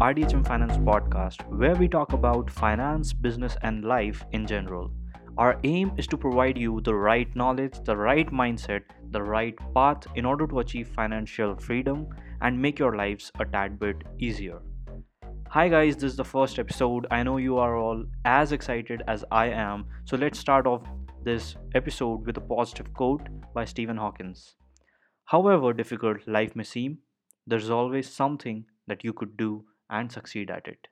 RDHM Finance podcast, where we talk about finance, business, and life in general. Our aim is to provide you the right knowledge, the right mindset, the right path in order to achieve financial freedom and make your lives a tad bit easier. Hi, guys, this is the first episode. I know you are all as excited as I am, so let's start off this episode with a positive quote by Stephen Hawkins. However difficult life may seem, there's always something that you could do and succeed at it.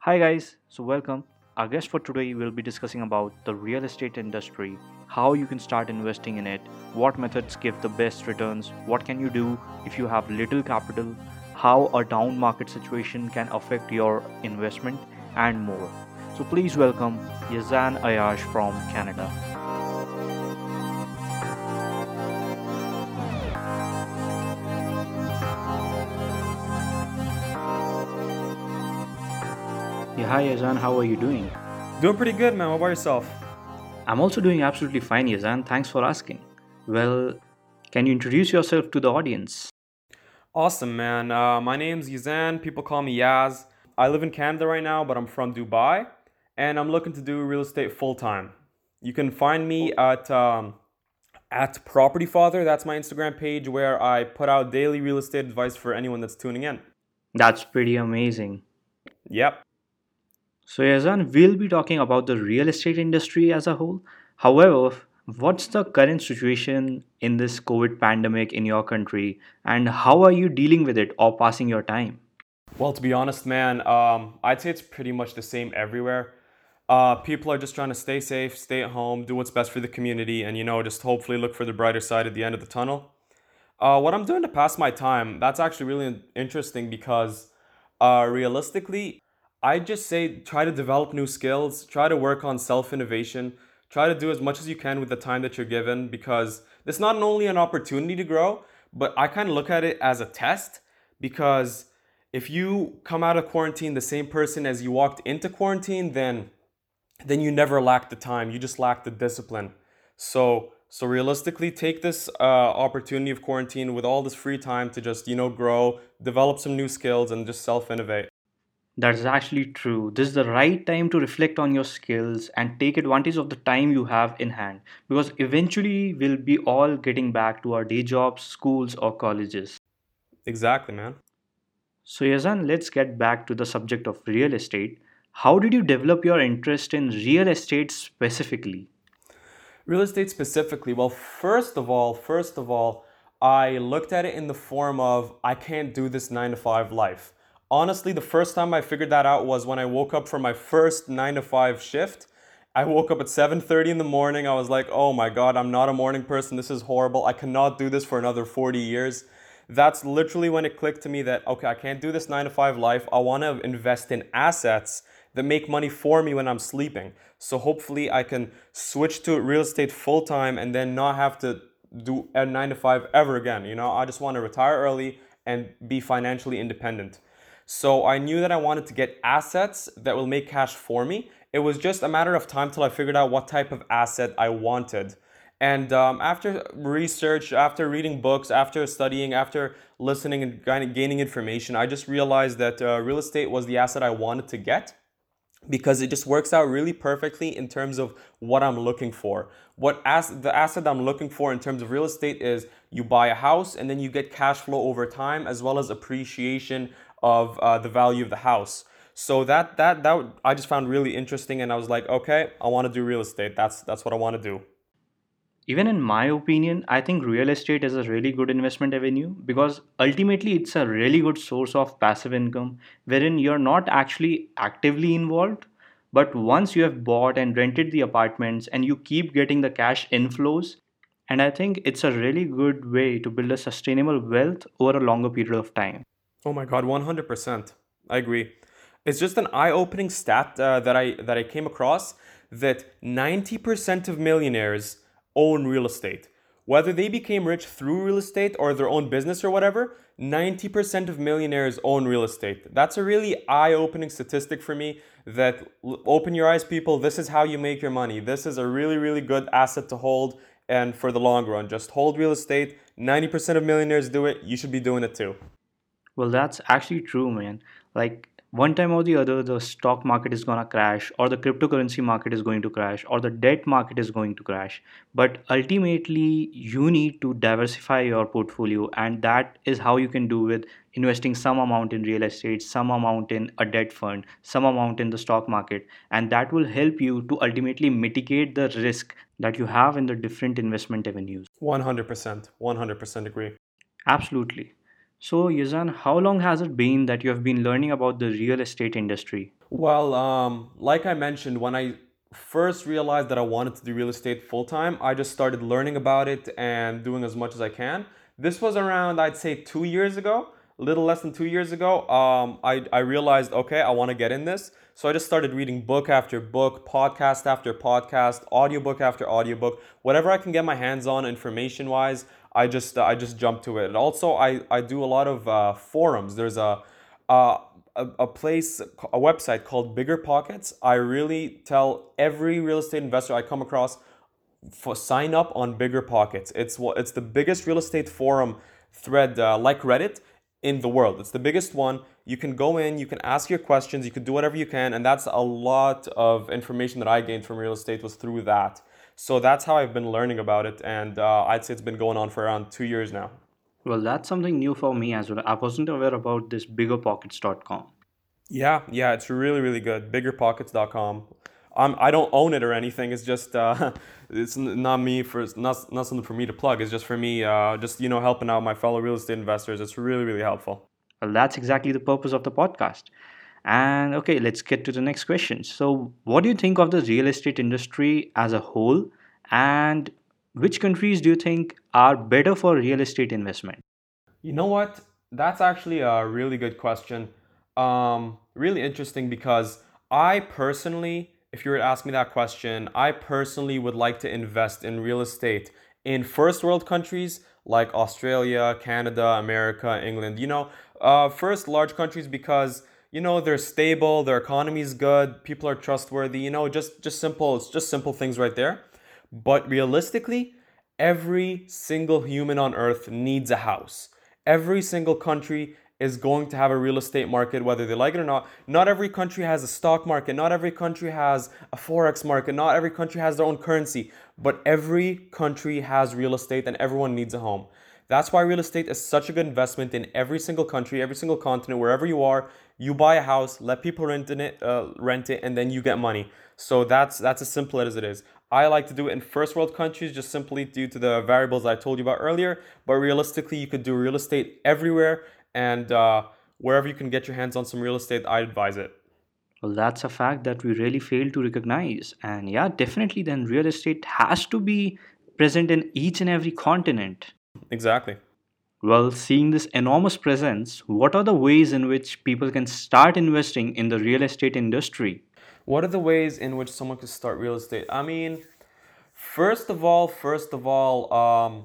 Hi guys, so welcome. Our guest for today will be discussing about the real estate industry, how you can start investing in it, what methods give the best returns, what can you do if you have little capital, how a down market situation can affect your investment and more. So please welcome Yazan Ayash from Canada. Hi Yazan, how are you doing? Doing pretty good, man. What about yourself? I'm also doing absolutely fine, Yazan. Thanks for asking. Well, can you introduce yourself to the audience? Awesome, man. Uh, my name's Yazan. People call me Yaz. I live in Canada right now, but I'm from Dubai, and I'm looking to do real estate full time. You can find me at um, at Property Father. That's my Instagram page where I put out daily real estate advice for anyone that's tuning in. That's pretty amazing. Yep. So, Yazan, we'll be talking about the real estate industry as a whole. However, what's the current situation in this COVID pandemic in your country, and how are you dealing with it or passing your time? Well, to be honest, man, um, I'd say it's pretty much the same everywhere. Uh, people are just trying to stay safe, stay at home, do what's best for the community, and you know, just hopefully look for the brighter side at the end of the tunnel. Uh, what I'm doing to pass my time, that's actually really interesting because uh, realistically, I just say try to develop new skills, try to work on self innovation, try to do as much as you can with the time that you're given because it's not only an opportunity to grow, but I kind of look at it as a test because if you come out of quarantine the same person as you walked into quarantine, then then you never lack the time. You just lack the discipline. So so realistically, take this uh, opportunity of quarantine with all this free time to just you know grow, develop some new skills, and just self innovate. That's actually true. This is the right time to reflect on your skills and take advantage of the time you have in hand because eventually we'll be all getting back to our day jobs, schools, or colleges. Exactly, man. So, Yazan, let's get back to the subject of real estate. How did you develop your interest in real estate specifically? Real estate specifically. Well, first of all, first of all, I looked at it in the form of I can't do this nine to five life. Honestly, the first time I figured that out was when I woke up for my first nine to five shift. I woke up at 7:30 in the morning. I was like, "Oh my god, I'm not a morning person. This is horrible. I cannot do this for another 40 years." That's literally when it clicked to me that okay, I can't do this 9 to 5 life. I want to invest in assets that make money for me when I'm sleeping. So hopefully I can switch to real estate full time and then not have to do a 9 to 5 ever again. You know, I just want to retire early and be financially independent. So I knew that I wanted to get assets that will make cash for me. It was just a matter of time till I figured out what type of asset I wanted. And um, after research, after reading books, after studying, after listening and kind of gaining information, I just realized that uh, real estate was the asset I wanted to get because it just works out really perfectly in terms of what I'm looking for. What as the asset I'm looking for in terms of real estate is you buy a house and then you get cash flow over time as well as appreciation of uh, the value of the house. So that that that I just found really interesting and I was like, okay, I want to do real estate. That's that's what I want to do. Even in my opinion, I think real estate is a really good investment avenue because ultimately it's a really good source of passive income wherein you're not actually actively involved, but once you have bought and rented the apartments and you keep getting the cash inflows, and I think it's a really good way to build a sustainable wealth over a longer period of time. Oh my god, 100%. I agree. It's just an eye-opening stat uh, that I that I came across that 90% of millionaires own real estate. Whether they became rich through real estate or their own business or whatever, 90% of millionaires own real estate. That's a really eye opening statistic for me that open your eyes, people. This is how you make your money. This is a really, really good asset to hold and for the long run. Just hold real estate. 90% of millionaires do it. You should be doing it too. Well, that's actually true, man. Like one time or the other, the stock market is gonna crash, or the cryptocurrency market is going to crash, or the debt market is going to crash. But ultimately, you need to diversify your portfolio, and that is how you can do with investing some amount in real estate, some amount in a debt fund, some amount in the stock market, and that will help you to ultimately mitigate the risk that you have in the different investment avenues. 100%. 100% agree. Absolutely. So, Yazan, how long has it been that you have been learning about the real estate industry? Well, um, like I mentioned, when I first realized that I wanted to do real estate full time, I just started learning about it and doing as much as I can. This was around, I'd say, two years ago, a little less than two years ago. Um, I, I realized, okay, I want to get in this. So I just started reading book after book, podcast after podcast, audiobook after audiobook, whatever I can get my hands on information wise. I just I just jump to it. And also I I do a lot of uh, forums. There's a, uh, a a place a website called Bigger Pockets. I really tell every real estate investor I come across for sign up on Bigger Pockets. It's what it's the biggest real estate forum thread uh, like Reddit in the world. It's the biggest one. You can go in, you can ask your questions, you can do whatever you can, and that's a lot of information that I gained from real estate was through that. So that's how I've been learning about it, and uh, I'd say it's been going on for around two years now. Well, that's something new for me as well. I wasn't aware about this biggerpockets.com. Yeah, yeah, it's really, really good. Biggerpockets.com. I'm, I don't own it or anything. It's just uh, it's not me for not not something for me to plug. It's just for me, uh, just you know, helping out my fellow real estate investors. It's really, really helpful. Well, that's exactly the purpose of the podcast. And okay, let's get to the next question. So, what do you think of the real estate industry as a whole? And which countries do you think are better for real estate investment? You know what? That's actually a really good question. Um, really interesting because I personally, if you were to ask me that question, I personally would like to invest in real estate in first world countries like Australia, Canada, America, England. You know, uh, first large countries because you know they're stable, their economy is good, people are trustworthy. You know, just just simple. It's just simple things right there. But realistically, every single human on earth needs a house. Every single country is going to have a real estate market, whether they like it or not. Not every country has a stock market. Not every country has a forex market. Not every country has their own currency. But every country has real estate and everyone needs a home. That's why real estate is such a good investment in every single country, every single continent, wherever you are. You buy a house, let people rent in it, uh, rent it, and then you get money. So that's that's as simple as it is. I like to do it in first world countries just simply due to the variables I told you about earlier. But realistically, you could do real estate everywhere and uh, wherever you can get your hands on some real estate, I advise it. Well, that's a fact that we really fail to recognize. And yeah, definitely, then real estate has to be present in each and every continent. Exactly. Well, seeing this enormous presence, what are the ways in which people can start investing in the real estate industry? What are the ways in which someone could start real estate? I mean, first of all, first of all, um,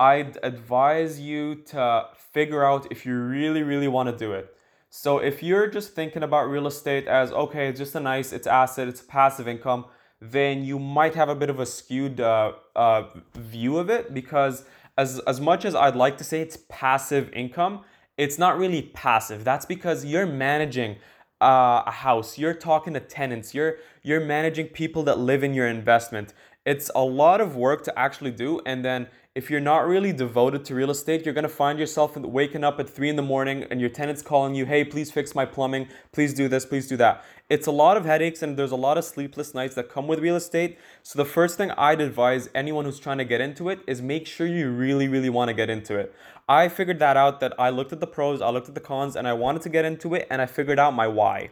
I'd advise you to figure out if you really, really want to do it. So if you're just thinking about real estate as okay, it's just a nice, it's asset, it's passive income, then you might have a bit of a skewed uh, uh, view of it because as as much as I'd like to say it's passive income, it's not really passive. That's because you're managing uh, a house. You're talking to tenants. You're you're managing people that live in your investment. It's a lot of work to actually do, and then if you're not really devoted to real estate, you're gonna find yourself waking up at three in the morning and your tenant's calling you, hey, please fix my plumbing, please do this, please do that. It's a lot of headaches and there's a lot of sleepless nights that come with real estate. So the first thing I'd advise anyone who's trying to get into it is make sure you really, really wanna get into it. I figured that out that I looked at the pros, I looked at the cons, and I wanted to get into it and I figured out my why.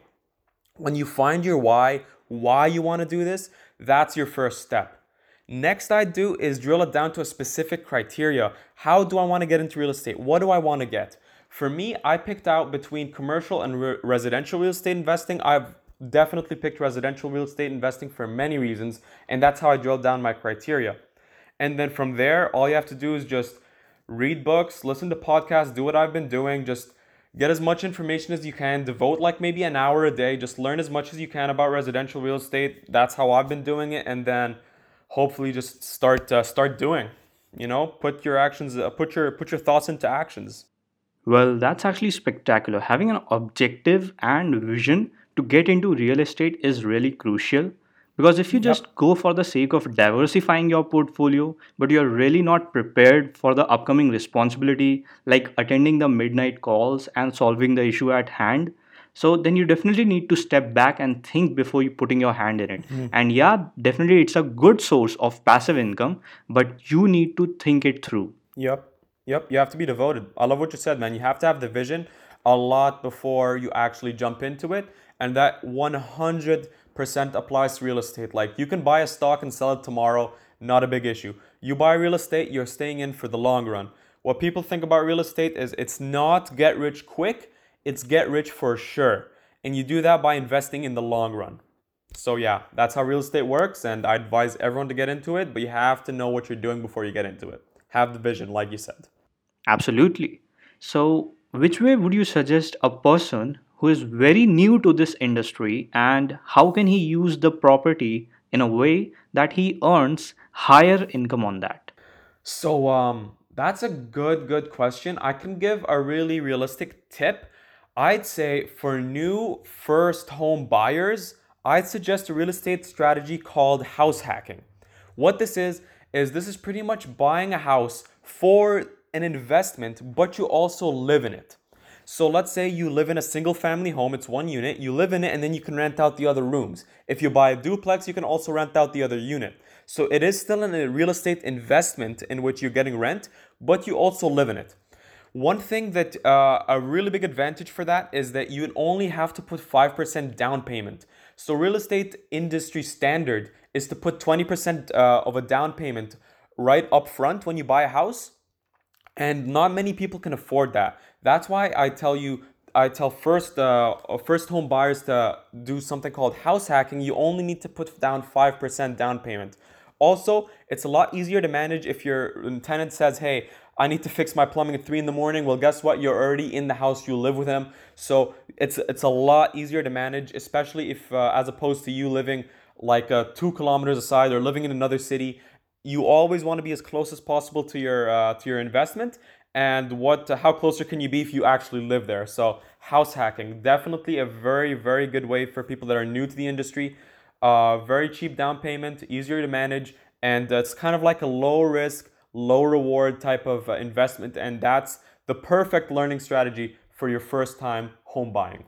When you find your why, why you wanna do this, that's your first step Next, I do is drill it down to a specific criteria. How do I want to get into real estate? What do I want to get? For me, I picked out between commercial and re- residential real estate investing. I've definitely picked residential real estate investing for many reasons, and that's how I drilled down my criteria. And then from there, all you have to do is just read books, listen to podcasts, do what I've been doing, just get as much information as you can, devote like maybe an hour a day, just learn as much as you can about residential real estate. That's how I've been doing it, and then hopefully just start uh, start doing you know put your actions uh, put your put your thoughts into actions Well, that's actually spectacular. Having an objective and vision to get into real estate is really crucial because if you Yep. just go for the sake of diversifying your portfolio, but you're really not prepared for the upcoming responsibility like attending the midnight calls and solving the issue at hand, so then you definitely need to step back and think before you putting your hand in it. Hmm. And yeah, definitely it's a good source of passive income, but you need to think it through. Yep. Yep. You have to be devoted. I love what you said, man. You have to have the vision a lot before you actually jump into it. And that 100% applies to real estate. Like you can buy a stock and sell it tomorrow, not a big issue. You buy real estate, you're staying in for the long run. What people think about real estate is it's not get rich quick, it's get rich for sure. And you do that by investing in the long run. So yeah, that's how real estate works, and I advise everyone to get into it, but you have to know what you're doing before you get into it. Have the vision, like you said. Absolutely. So, which way would you suggest a person who is very new to this industry and how can he use the property in a way that he earns higher income on that? So um that's a good good question. I can give a really realistic tip. I'd say for new first home buyers, I'd suggest a real estate strategy called house hacking. What this is is this is pretty much buying a house for an investment, but you also live in it. So let's say you live in a single family home, it's one unit, you live in it and then you can rent out the other rooms. If you buy a duplex, you can also rent out the other unit. So it is still a real estate investment in which you're getting rent, but you also live in it. One thing that uh, a really big advantage for that is that you only have to put 5% down payment. So real estate industry standard is to put 20% uh, of a down payment right up front when you buy a house and not many people can afford that. That's why I tell you, I tell first uh, uh, first home buyers to do something called house hacking. You only need to put down five percent down payment. Also, it's a lot easier to manage if your tenant says, "Hey, I need to fix my plumbing at three in the morning." Well, guess what? You're already in the house. You live with him, so it's it's a lot easier to manage, especially if uh, as opposed to you living like uh, two kilometers aside or living in another city you always want to be as close as possible to your uh, to your investment and what how closer can you be if you actually live there so house hacking definitely a very very good way for people that are new to the industry uh, very cheap down payment easier to manage and it's kind of like a low risk low reward type of uh, investment and that's the perfect learning strategy for your first time home buying.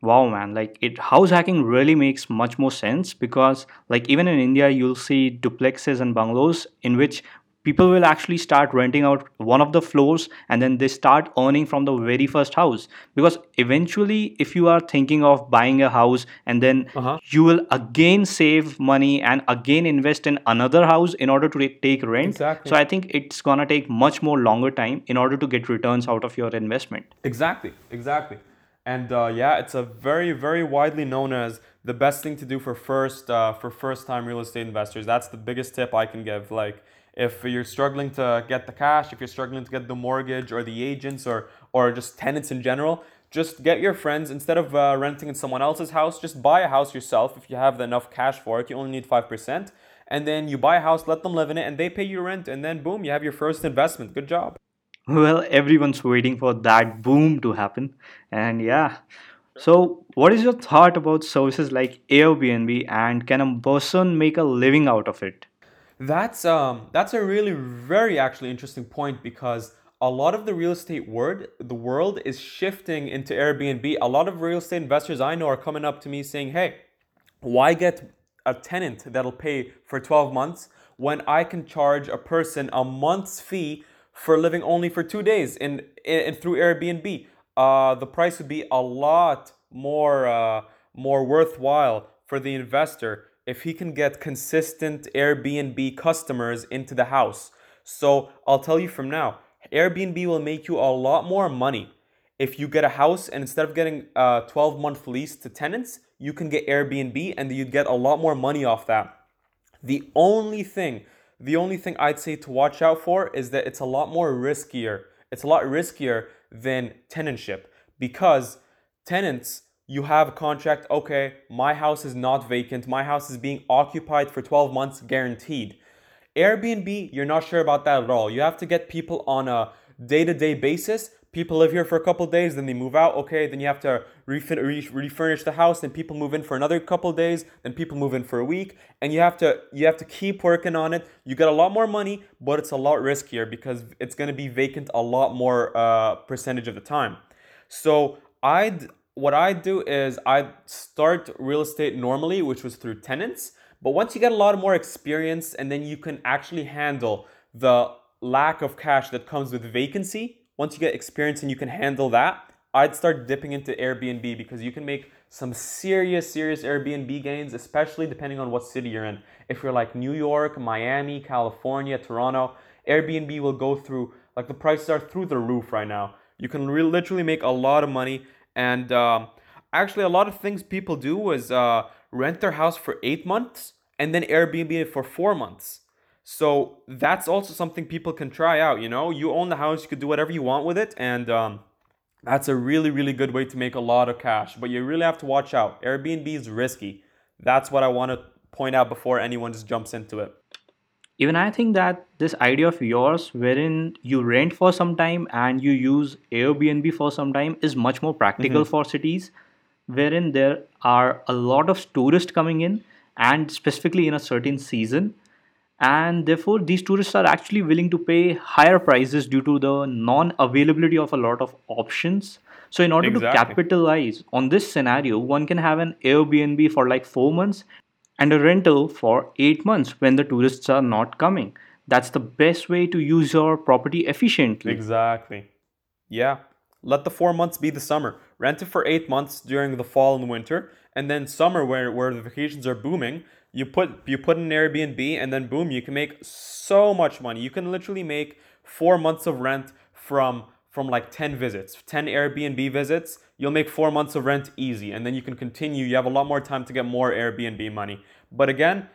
Wow, man, like it house hacking really makes much more sense because like even in India you'll see duplexes and bungalows in which people will actually start renting out one of the floors and then they start earning from the very first house because eventually if you are thinking of buying a house and then uh-huh you will again save money and again invest in another house in order to take rent so i think it's going to take much more longer time in order to get returns out of your investment Exactly, exactly. And uh, yeah, it's a very, very widely known as the best thing to do for first uh, for first time real estate investors. That's the biggest tip I can give. Like if you're struggling to get the cash, if you're struggling to get the mortgage or the agents or or just tenants in general, just get your friends instead of uh, renting in someone else's house. Just buy a house yourself if you have enough cash for it. You only need five percent, and then you buy a house, let them live in it, and they pay you rent, and then boom, you have your first investment. Good job. Well, everyone's waiting for that boom to happen. And yeah. So, what is your thought about services like Airbnb and can a person make a living out of it? That's um that's a really very actually interesting point because a lot of the real estate word the world is shifting into Airbnb. A lot of real estate investors I know are coming up to me saying, "Hey, why get a tenant that'll pay for 12 months when I can charge a person a month's fee for living only for 2 days in, in through Airbnb?" Uh the price would be a lot more uh more worthwhile for the investor if he can get consistent Airbnb customers into the house. So I'll tell you from now, Airbnb will make you a lot more money. If you get a house and instead of getting a 12 month lease to tenants, you can get Airbnb and you'd get a lot more money off that. The only thing, the only thing I'd say to watch out for is that it's a lot more riskier. It's a lot riskier than tenantship because tenants you have a contract okay my house is not vacant my house is being occupied for 12 months guaranteed airbnb you're not sure about that at all you have to get people on a day-to-day basis people live here for a couple days, then they move out. Okay, then you have to refin- re- refurnish the house, then people move in for another couple days, then people move in for a week, and you have to you have to keep working on it. You get a lot more money, but it's a lot riskier because it's going to be vacant a lot more uh, percentage of the time. So I'd what I do is I start real estate normally, which was through tenants. But once you get a lot more experience, and then you can actually handle the lack of cash that comes with vacancy, once you get experience and you can handle that, I'd start dipping into Airbnb because you can make some serious, serious Airbnb gains, especially depending on what city you're in. If you're like New York, Miami, California, Toronto, Airbnb will go through, like the prices are through the roof right now. You can re- literally make a lot of money. And um, actually, a lot of things people do is uh, rent their house for eight months and then Airbnb it for four months. So that's also something people can try out. You know, you own the house, you could do whatever you want with it, and um, that's a really, really good way to make a lot of cash. But you really have to watch out. Airbnb is risky. That's what I want to point out before anyone just jumps into it. Even I think that this idea of yours, wherein you rent for some time and you use Airbnb for some time, is much more practical mm-hmm. for cities, wherein there are a lot of tourists coming in and specifically in a certain season. And therefore these tourists are actually willing to pay higher prices due to the non availability of a lot of options. So in order to capitalize on this scenario one can have an airbnb for like 4 months and a rental for 8 months when the tourists are not coming that's the best way to use your property efficiently Exactly. Yeah. Let the four months be the summer. Rent it for eight months during the fall and winter, and then summer where, where the vacations are booming, you put you put in an Airbnb and then boom, you can make so much money. You can literally make four months of rent from from like 10 visits 10 airbnb visits you'll make four months of rent easy and then you can continue you have a lot more time to get more airbnb money but again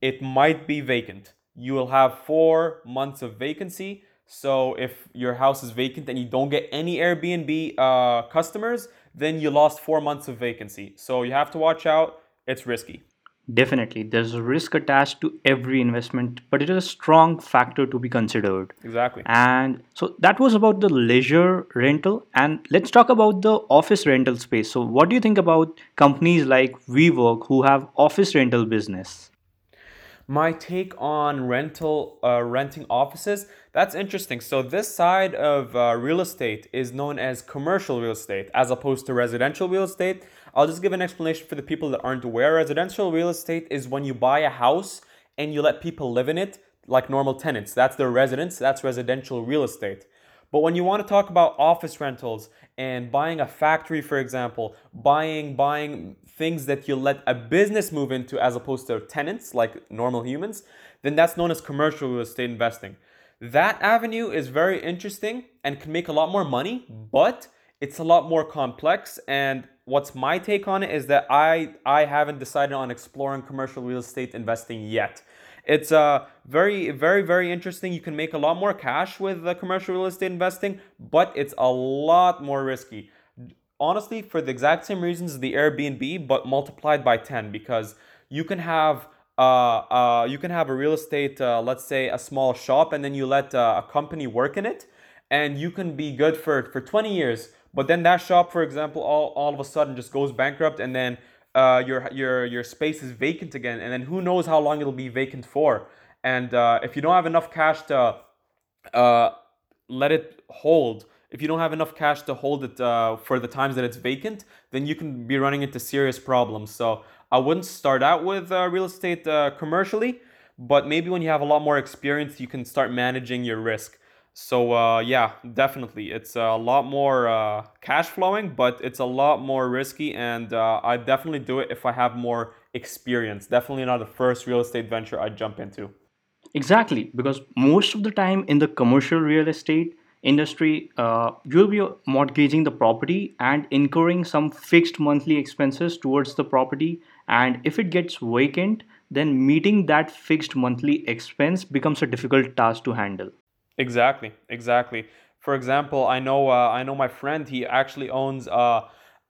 it might be vacant. You will have four months of vacancy. So if your house is vacant and you don't get any Airbnb uh, customers, then you lost four months of vacancy. So you have to watch out. It's risky. Definitely there's a risk attached to every investment but it is a strong factor to be considered Exactly. And so that was about the leisure rental. And let's talk about the office rental space. So, what do you think about companies like WeWork who have office rental business? My take on rental, uh, renting offices. That's interesting. So this side of uh, real estate is known as commercial real estate, as opposed to residential real estate. I'll just give an explanation for the people that aren't aware. Residential real estate is when you buy a house and you let people live in it, like normal tenants. That's their residence. That's residential real estate. But when you want to talk about office rentals and buying a factory, for example, buying buying things that you let a business move into as opposed to tenants like normal humans, then that's known as commercial real estate investing. That avenue is very interesting and can make a lot more money, but it's a lot more complex and what's my take on it is that I I haven't decided on exploring commercial real estate investing yet. It's uh, very, very, very interesting. You can make a lot more cash with uh, commercial real estate investing, but it's a lot more risky. Honestly, for the exact same reasons as the Airbnb, but multiplied by 10 because you can have uh, uh, you can have a real estate, uh, let's say a small shop, and then you let uh, a company work in it, and you can be good for, for 20 years. But then that shop, for example, all, all of a sudden just goes bankrupt, and then uh, your your your space is vacant again, and then who knows how long it'll be vacant for. And uh, if you don't have enough cash to uh, let it hold, if you don't have enough cash to hold it uh, for the times that it's vacant, then you can be running into serious problems. So I wouldn't start out with uh, real estate uh, commercially, but maybe when you have a lot more experience, you can start managing your risk. So uh, yeah, definitely, it's a lot more uh, cash flowing, but it's a lot more risky, and uh, I definitely do it if I have more experience. Definitely not the first real estate venture I jump into. Exactly, because most of the time in the commercial real estate industry, uh, you'll be mortgaging the property and incurring some fixed monthly expenses towards the property. And if it gets vacant, then meeting that fixed monthly expense becomes a difficult task to handle. Exactly, exactly. For example, I know uh, I know my friend. He actually owns uh,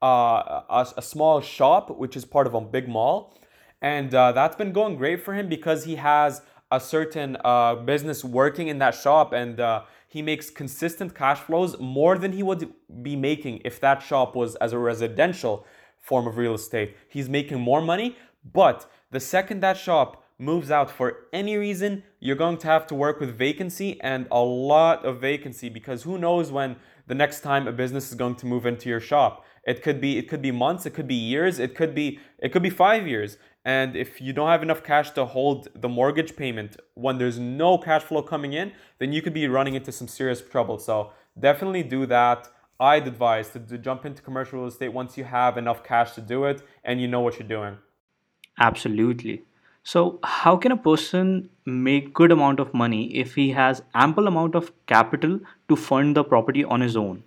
uh, a, a small shop, which is part of a big mall, and uh, that's been going great for him because he has a certain uh, business working in that shop and uh, he makes consistent cash flows more than he would be making if that shop was as a residential form of real estate. He's making more money, but the second that shop moves out for any reason, you're going to have to work with vacancy and a lot of vacancy because who knows when the next time a business is going to move into your shop. It could be it could be months, it could be years, it could be it could be 5 years. And if you don't have enough cash to hold the mortgage payment when there's no cash flow coming in, then you could be running into some serious trouble. So definitely do that. I'd advise to, to jump into commercial real estate once you have enough cash to do it and you know what you're doing. Absolutely. So, how can a person make good amount of money if he has ample amount of capital to fund the property on his own?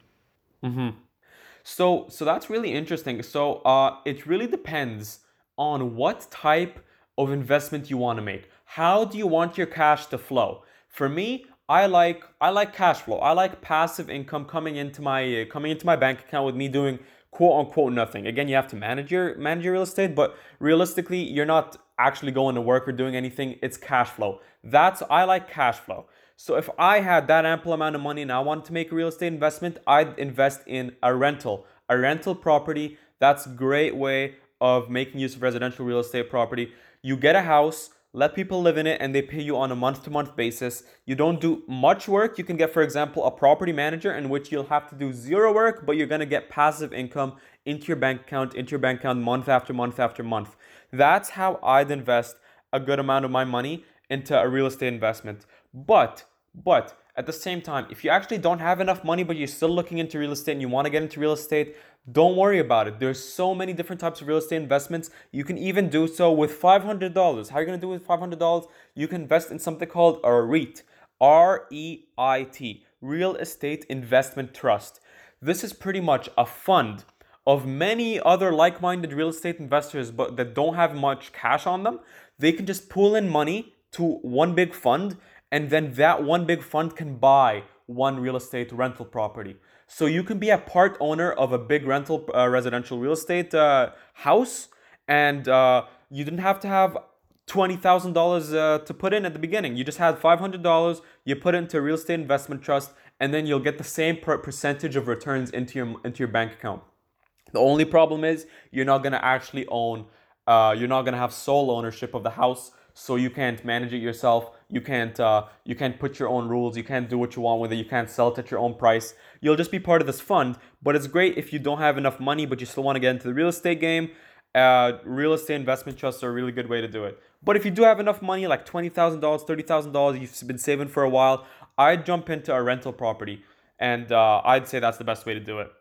So, so that's really interesting. So, uh, it really depends on what type of investment you want to make. How do you want your cash to flow? For me, I like I like cash flow. I like passive income coming into my uh, coming into my bank account with me doing quote unquote nothing. Again, you have to manage your manage your real estate, but realistically, you're not actually going to work or doing anything. It's cash flow. That's I like cash flow. So if I had that ample amount of money and I wanted to make a real estate investment, I'd invest in a rental, a rental property. That's great way of making use of residential real estate property. You get a house, let people live in it, and they pay you on a month to month basis. You don't do much work. You can get, for example, a property manager in which you'll have to do zero work, but you're gonna get passive income into your bank account, into your bank account month after month after month. That's how I'd invest a good amount of my money into a real estate investment. But, but, at the same time, if you actually don't have enough money but you're still looking into real estate and you want to get into real estate, don't worry about it. There's so many different types of real estate investments. You can even do so with $500. How are you going to do it with $500? You can invest in something called a REIT. R E I T, Real Estate Investment Trust. This is pretty much a fund of many other like-minded real estate investors but that don't have much cash on them. They can just pool in money to one big fund and then that one big fund can buy one real estate rental property. So you can be a part owner of a big rental uh, residential real estate uh, house, and uh, you didn't have to have twenty thousand uh, dollars to put in at the beginning. You just had five hundred dollars. You put it into a real estate investment trust, and then you'll get the same per- percentage of returns into your into your bank account. The only problem is you're not gonna actually own. Uh, you're not gonna have sole ownership of the house so you can't manage it yourself you can't uh, you can't put your own rules you can't do what you want with it you can't sell it at your own price you'll just be part of this fund but it's great if you don't have enough money but you still want to get into the real estate game uh, real estate investment trusts are a really good way to do it but if you do have enough money like $20000 $30000 you've been saving for a while i'd jump into a rental property and uh, i'd say that's the best way to do it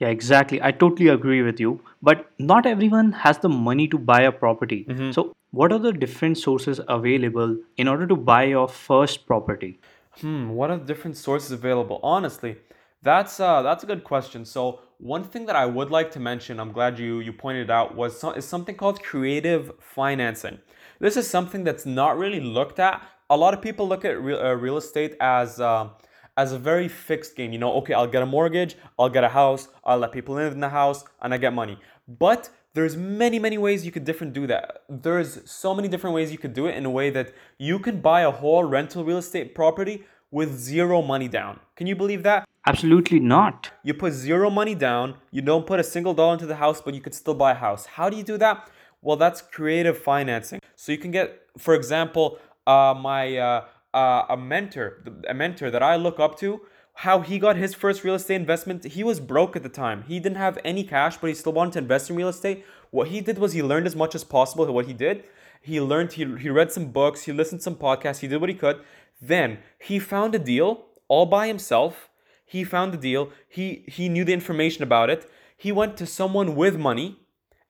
Yeah, exactly. I totally agree with you. But not everyone has the money to buy a property. So, what are the different sources available in order to buy your first property? Hmm, what are the different sources available? Honestly, that's uh, that's a good question. So one thing that I would like to mention, I'm glad you you pointed out, was so, is something called creative financing. This is something that's not really looked at. A lot of people look at real, uh, real estate as uh, as a very fixed game. You know, okay, I'll get a mortgage, I'll get a house, I'll let people live in the house, and I get money. But there's many many ways you could different do that. There's so many different ways you could do it in a way that you can buy a whole rental real estate property with zero money down. Can you believe that? Absolutely not. you put zero money down you don't put a single dollar into the house but you could still buy a house. How do you do that? Well that's creative financing. So you can get for example uh, my uh, uh, a mentor a mentor that i look up to how he got his first real estate investment. He was broke at the time. He didn't have any cash but he still wanted to invest in real estate. What he did was he learned as much as possible what he did. He learned he, he read some books he listened to some podcasts he did what he could. Then he found a deal all by himself. He found the deal. He he knew the information about it. He went to someone with money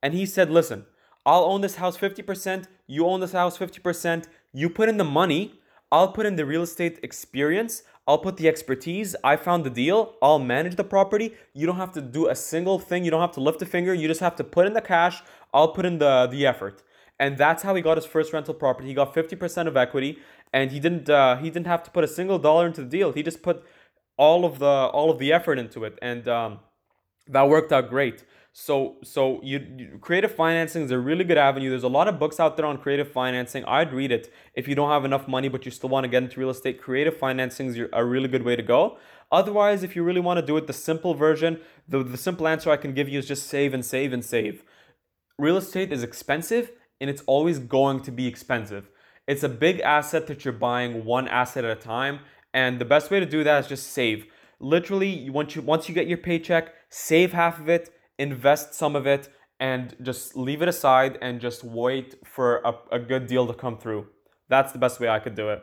and he said listen i'll own this house 50% you own this house 50% you put in the money I'll put in the real estate experience. I'll put the expertise. I found the deal. I'll manage the property. You don't have to do a single thing. You don't have to lift a finger. You just have to put in the cash. I'll put in the the effort. And that's how he got his first rental property. He got 50% of equity and he didn't uh, he didn't have to put a single dollar into the deal. He just put all of the all of the effort into it and um, that worked out great. So so you, you creative financing is a really good avenue. There's a lot of books out there on creative financing. I'd read it if you don't have enough money but you still want to get into real estate. Creative financing is a really good way to go. Otherwise, if you really want to do it the simple version, the, the simple answer I can give you is just save and save and save. Real estate is expensive and it's always going to be expensive. It's a big asset that you're buying one asset at a time, and the best way to do that is just save. Literally, once you once you get your paycheck, save half of it, invest some of it, and just leave it aside and just wait for a, a good deal to come through. That's the best way I could do it.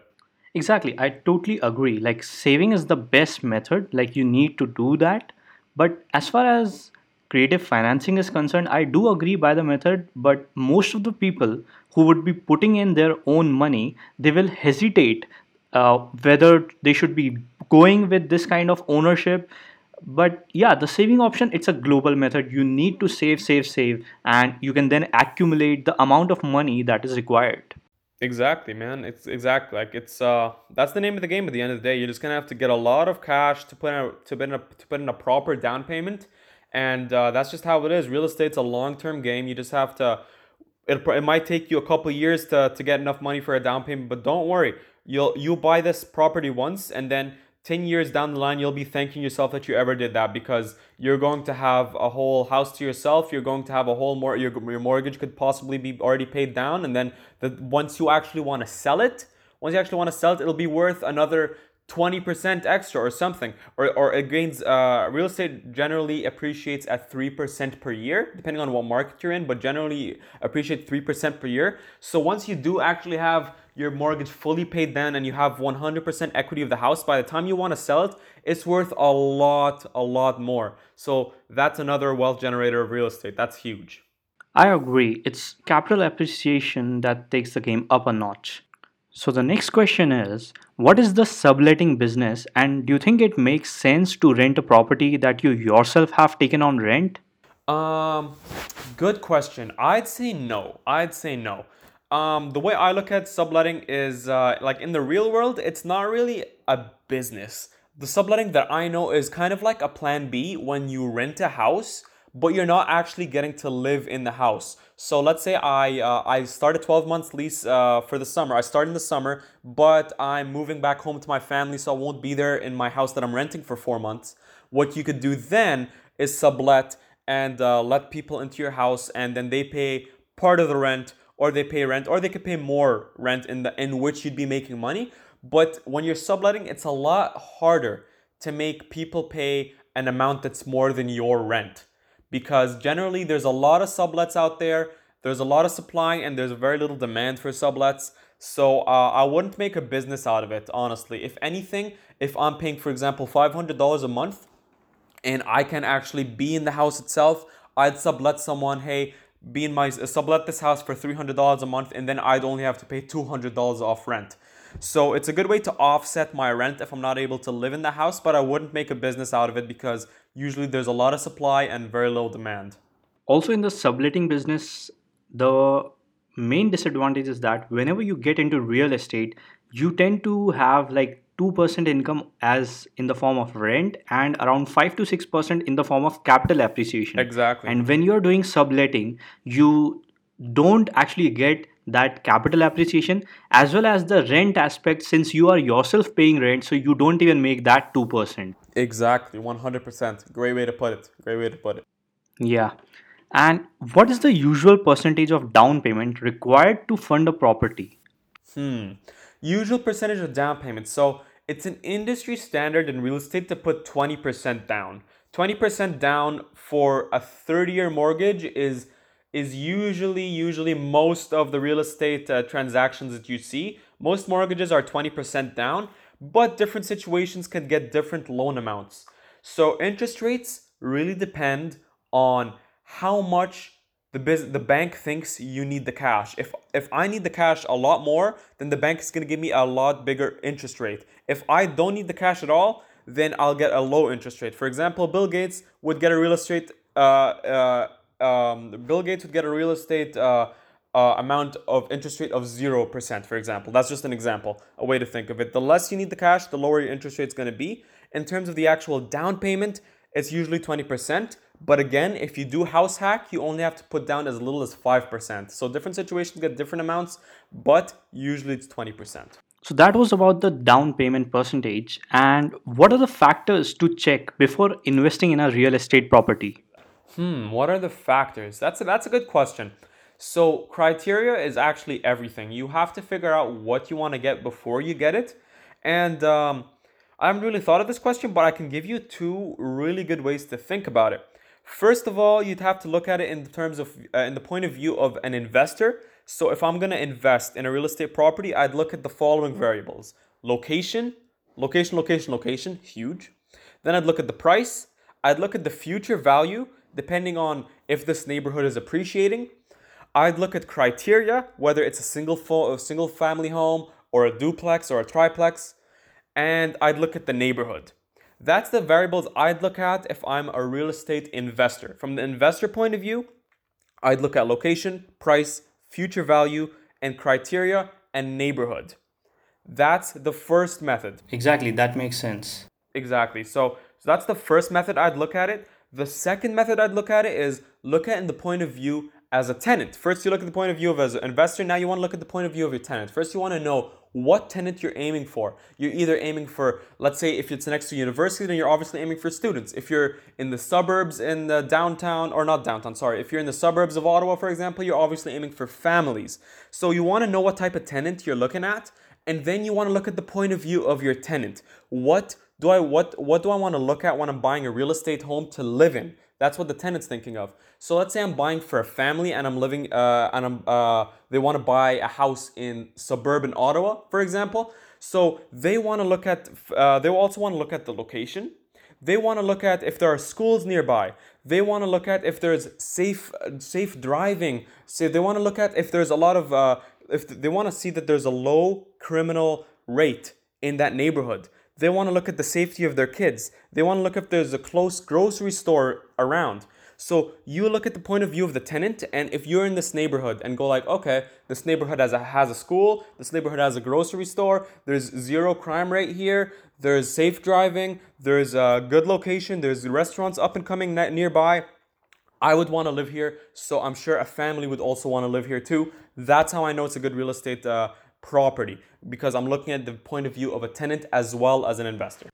Exactly. I totally agree. Like saving is the best method. Like you need to do that. But as far as creative financing is concerned, I do agree by the method, but most of the people who would be putting in their own money, they will hesitate uh, whether they should be going with this kind of ownership but yeah the saving option it's a global method you need to save save save and you can then accumulate the amount of money that is required exactly man it's exactly like it's uh that's the name of the game at the end of the day you're just gonna have to get a lot of cash to put in a, to put in a, to put in a proper down payment and uh, that's just how it is. Real estate's a long term game. You just have to. It, it might take you a couple years to, to get enough money for a down payment, but don't worry. You'll you buy this property once, and then 10 years down the line, you'll be thanking yourself that you ever did that because you're going to have a whole house to yourself. You're going to have a whole more, your, your mortgage could possibly be already paid down. And then the, once you actually want to sell it, once you actually want to sell it, it'll be worth another 20% extra or something or, or it gains uh, real estate generally appreciates at 3% per year depending on what market you're in but generally appreciate 3% per year. So once you do actually have your mortgage fully paid down and you have 100% equity of the house by the time you want to sell it it's worth a lot a lot more. So that's another wealth generator of real estate. That's huge. I agree. It's capital appreciation that takes the game up a notch so the next question is what is the subletting business and do you think it makes sense to rent a property that you yourself have taken on rent? Um good question. I'd say no. I'd say no. Um the way I look at subletting is uh like in the real world it's not really a business. The subletting that I know is kind of like a plan B when you rent a house but you're not actually getting to live in the house. So let's say I uh, I start a 12 months lease uh, for the summer. I start in the summer, but I'm moving back home to my family, so I won't be there in my house that I'm renting for four months. What you could do then is sublet and uh, let people into your house, and then they pay part of the rent, or they pay rent, or they could pay more rent in the in which you'd be making money. But when you're subletting, it's a lot harder to make people pay an amount that's more than your rent because generally there's a lot of sublets out there. There's a lot of supply and there's very little demand for sublets. So uh, I wouldn't make a business out of it, honestly. If anything, if I'm paying, for example, $500 a month and I can actually be in the house itself, I'd sublet someone, hey, be in my sublet this house for $300 a month and then I'd only have to pay $200 off rent. So it's a good way to offset my rent if I'm not able to live in the house, but I wouldn't make a business out of it because usually there's a lot of supply and very little demand. Also, in the subletting business, the main disadvantage is that whenever you get into real estate, you tend to have like 2% income as in the form of rent and around 5 to 6% in the form of capital appreciation. Exactly. And when you're doing subletting, you don't actually get that capital appreciation as well as the rent aspect since you are yourself paying rent so you don't even make that 2% exactly 100% great way to put it. Great way to put it. Yeah. And what is the usual percentage of down payment required to fund a property? Hmm. Usual percentage of down payment. So it's an industry standard in real estate to put 20% down. 20% down for a 30 year mortgage is is usually usually most of the real estate uh, transactions that you see. Most mortgages are 20% down, but different situations can get different loan amounts. So interest rates really depend on how much the biz- the bank thinks you need the cash. If if I need the cash a lot more, then the bank is going to give me a lot bigger interest rate. If I don't need the cash at all, then I'll get a low interest rate. For example, Bill Gates would get a real estate uh, uh, um, Bill Gates would get a real estate uh, uh, amount of interest rate of 0%, for example. That's just an example, a way to think of it. The less you need the cash, the lower your interest rate is going to be. In terms of the actual down payment, it's usually 20%. But again, if you do house hack, you only have to put down as little as 5%. So different situations get different amounts, but usually it's 20%. So that was about the down payment percentage. And what are the factors to check before investing in a real estate property? Hmm, what are the factors? That's a, that's a good question. So criteria is actually everything. You have to figure out what you want to get before you get it. And um, I haven't really thought of this question, but I can give you two really good ways to think about it. First of all, you'd have to look at it in terms of, uh, in the point of view of an investor. So if I'm going to invest in a real estate property, I'd look at the following variables location, location, location, location, huge. Then I'd look at the price. I'd look at the future value, depending on if this neighborhood is appreciating. I'd look at criteria, whether it's a single, fo- a single family home or a duplex or a triplex. And I'd look at the neighborhood. That's the variables I'd look at if I'm a real estate investor. From the investor point of view, I'd look at location, price, future value, and criteria and neighborhood. That's the first method. Exactly, that makes sense. Exactly. So, so that's the first method I'd look at it. The second method I'd look at it is look at it in the point of view as a tenant. First, you look at the point of view of as an investor. Now, you want to look at the point of view of your tenant. First, you want to know what tenant you're aiming for. You're either aiming for, let's say, if it's next to university, then you're obviously aiming for students. If you're in the suburbs in the downtown, or not downtown, sorry, if you're in the suburbs of Ottawa, for example, you're obviously aiming for families. So you want to know what type of tenant you're looking at, and then you want to look at the point of view of your tenant. What do I what what do I want to look at when I'm buying a real estate home to live in? That's what the tenant's thinking of. So let's say I'm buying for a family and I'm living uh, and I'm uh, they want to buy a house in suburban Ottawa, for example. So they want to look at uh, they also want to look at the location. They want to look at if there are schools nearby. They want to look at if there's safe safe driving. So they want to look at if there's a lot of uh, if they want to see that there's a low criminal rate in that neighborhood. They want to look at the safety of their kids. They want to look if there's a close grocery store around. So you look at the point of view of the tenant, and if you're in this neighborhood and go like, okay, this neighborhood has a has a school, this neighborhood has a grocery store, there's zero crime rate here, there's safe driving, there's a good location, there's restaurants up and coming nearby. I would want to live here, so I'm sure a family would also want to live here too. That's how I know it's a good real estate uh, property because I'm looking at the point of view of a tenant as well as an investor.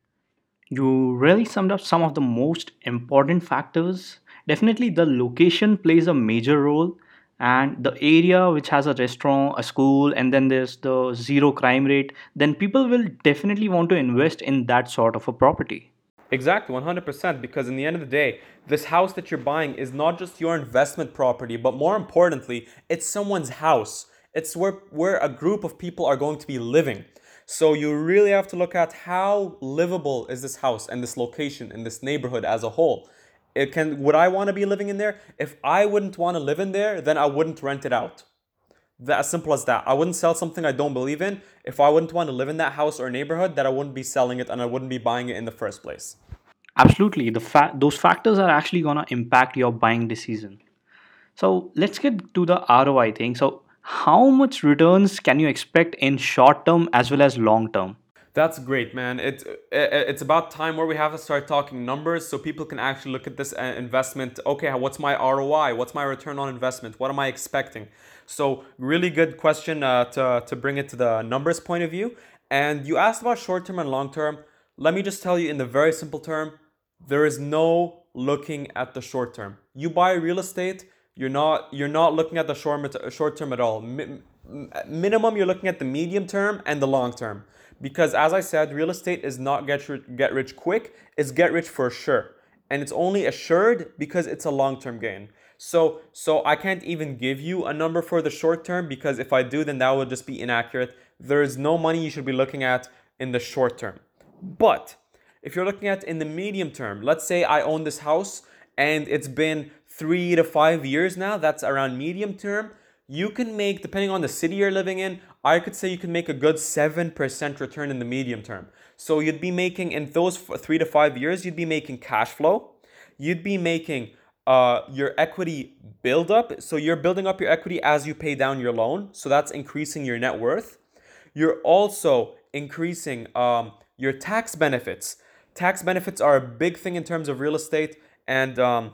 You really summed up some of the most important factors. Definitely, the location plays a major role, and the area which has a restaurant, a school, and then there's the zero crime rate, then people will definitely want to invest in that sort of a property. Exactly, 100%. Because in the end of the day, this house that you're buying is not just your investment property, but more importantly, it's someone's house. It's where, where a group of people are going to be living. So you really have to look at how livable is this house and this location and this neighborhood as a whole. It can would I want to be living in there? If I wouldn't want to live in there, then I wouldn't rent it out. That as simple as that. I wouldn't sell something I don't believe in if I wouldn't want to live in that house or neighborhood that I wouldn't be selling it and I wouldn't be buying it in the first place. Absolutely. The fa- those factors are actually going to impact your buying decision. So let's get to the ROI thing. So how much returns can you expect in short term as well as long term? That's great, man. It, it, it's about time where we have to start talking numbers so people can actually look at this uh, investment. Okay, what's my ROI? What's my return on investment? What am I expecting? So, really good question uh, to, to bring it to the numbers point of view. And you asked about short term and long term. Let me just tell you in the very simple term there is no looking at the short term. You buy real estate, you're not you're not looking at the short short term at all. Mi- minimum you're looking at the medium term and the long term. Because as I said, real estate is not get rich, get rich quick, it's get rich for sure. And it's only assured because it's a long-term gain. So so I can't even give you a number for the short term because if I do then that would just be inaccurate. There is no money you should be looking at in the short term. But if you're looking at in the medium term, let's say I own this house and it's been three to five years now, that's around medium term, you can make, depending on the city you're living in, I could say you can make a good 7% return in the medium term. So you'd be making, in those three to five years, you'd be making cash flow. You'd be making uh, your equity build up. So you're building up your equity as you pay down your loan. So that's increasing your net worth. You're also increasing um, your tax benefits tax benefits are a big thing in terms of real estate, and um,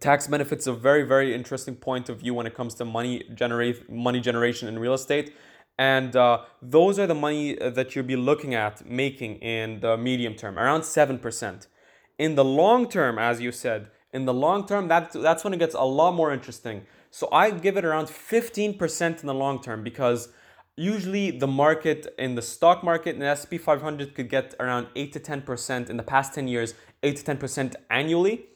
tax benefits a very very interesting point of view when it comes to money generate money generation in real estate. And uh, those are the money that you'll be looking at making in the medium term around 7% in the long term as you said in the long term that, that's when it gets a lot more interesting. So i give it around 15% in the long term because usually the market in the stock market in the S&P 500 could get around 8 to 10% in the past 10 years 8 to 10% annually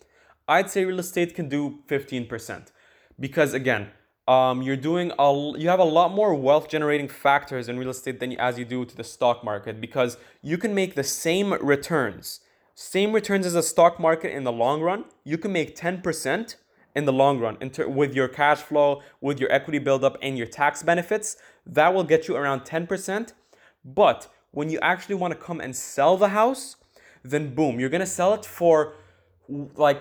I'd say real estate can do 15% because again, um, you're doing a, you have a lot more wealth generating factors in real estate than as you do to the stock market because you can make the same returns, same returns as a stock market in the long run. You can make 10% in the long run ter- with your cash flow, with your equity buildup, and your tax benefits. That will get you around 10%. But when you actually want to come and sell the house, then boom, you're gonna sell it for like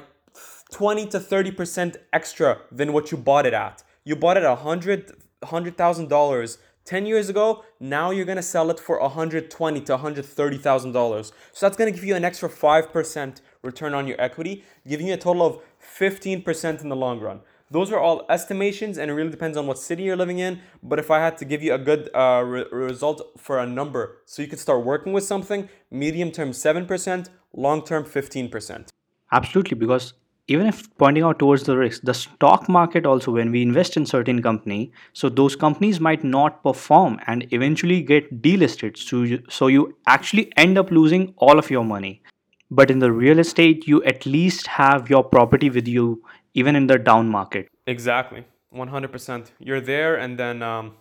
20 to 30% extra than what you bought it at. You bought it a hundred hundred thousand dollars 10 years ago, now you're gonna sell it for 120 to 130 thousand dollars. So that's gonna give you an extra 5% return on your equity, giving you a total of 15% in the long run. Those are all estimations and it really depends on what city you're living in. But if I had to give you a good uh, re- result for a number so you could start working with something, medium term 7%, long term 15%. Absolutely, because even if pointing out towards the risk the stock market also when we invest in certain company so those companies might not perform and eventually get delisted. So you, so you actually end up losing all of your money. But in the real estate you at least have your property with you even in the down market. Exactly. 100% you're there and then um,